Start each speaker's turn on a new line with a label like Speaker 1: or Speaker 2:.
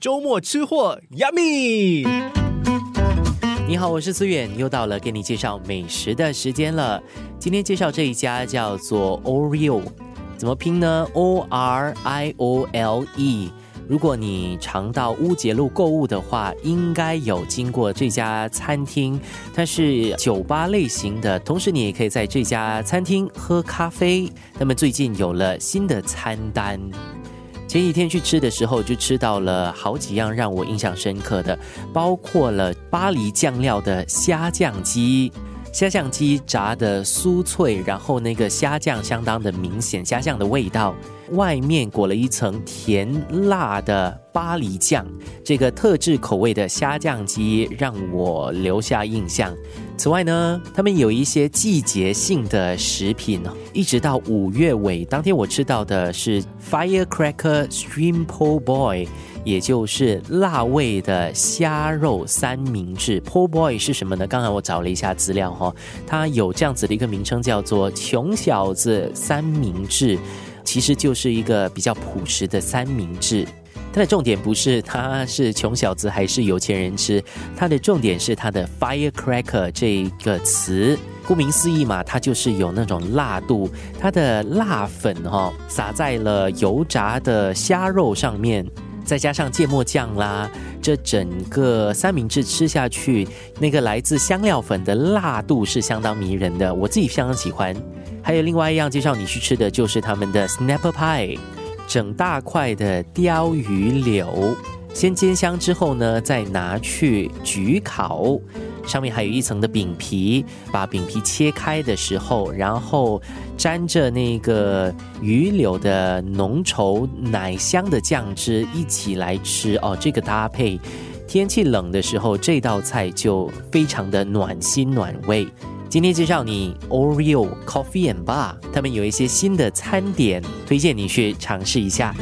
Speaker 1: 周末吃货，Yummy！你好，我是思远，又到了给你介绍美食的时间了。今天介绍这一家叫做 Oreo，怎么拼呢？O R I O L E。如果你常到乌节路购物的话，应该有经过这家餐厅。它是酒吧类型的，同时你也可以在这家餐厅喝咖啡。那么最近有了新的餐单，前几天去吃的时候就吃到了好几样让我印象深刻的，包括了巴黎酱料的虾酱鸡。虾酱鸡炸的酥脆，然后那个虾酱相当的明显，虾酱的味道，外面裹了一层甜辣的巴黎酱，这个特制口味的虾酱鸡让我留下印象。此外呢，他们有一些季节性的食品，一直到五月尾，当天我吃到的是 Firecracker Stream Po Boy。也就是辣味的虾肉三明治 p o o Boy 是什么呢？刚才我找了一下资料哈，它有这样子的一个名称，叫做“穷小子三明治”，其实就是一个比较朴实的三明治。它的重点不是它是穷小子还是有钱人吃，它的重点是它的 Firecracker 这个词，顾名思义嘛，它就是有那种辣度，它的辣粉哈撒在了油炸的虾肉上面。再加上芥末酱啦，这整个三明治吃下去，那个来自香料粉的辣度是相当迷人的，我自己相当喜欢。还有另外一样介绍你去吃的就是他们的 Snapper Pie，整大块的鲷鱼柳，先煎香之后呢，再拿去焗烤。上面还有一层的饼皮，把饼皮切开的时候，然后沾着那个鱼柳的浓稠奶香的酱汁一起来吃哦。这个搭配，天气冷的时候，这道菜就非常的暖心暖胃。今天介绍你 Oreo Coffee and Bar，他们有一些新的餐点，推荐你去尝试一下。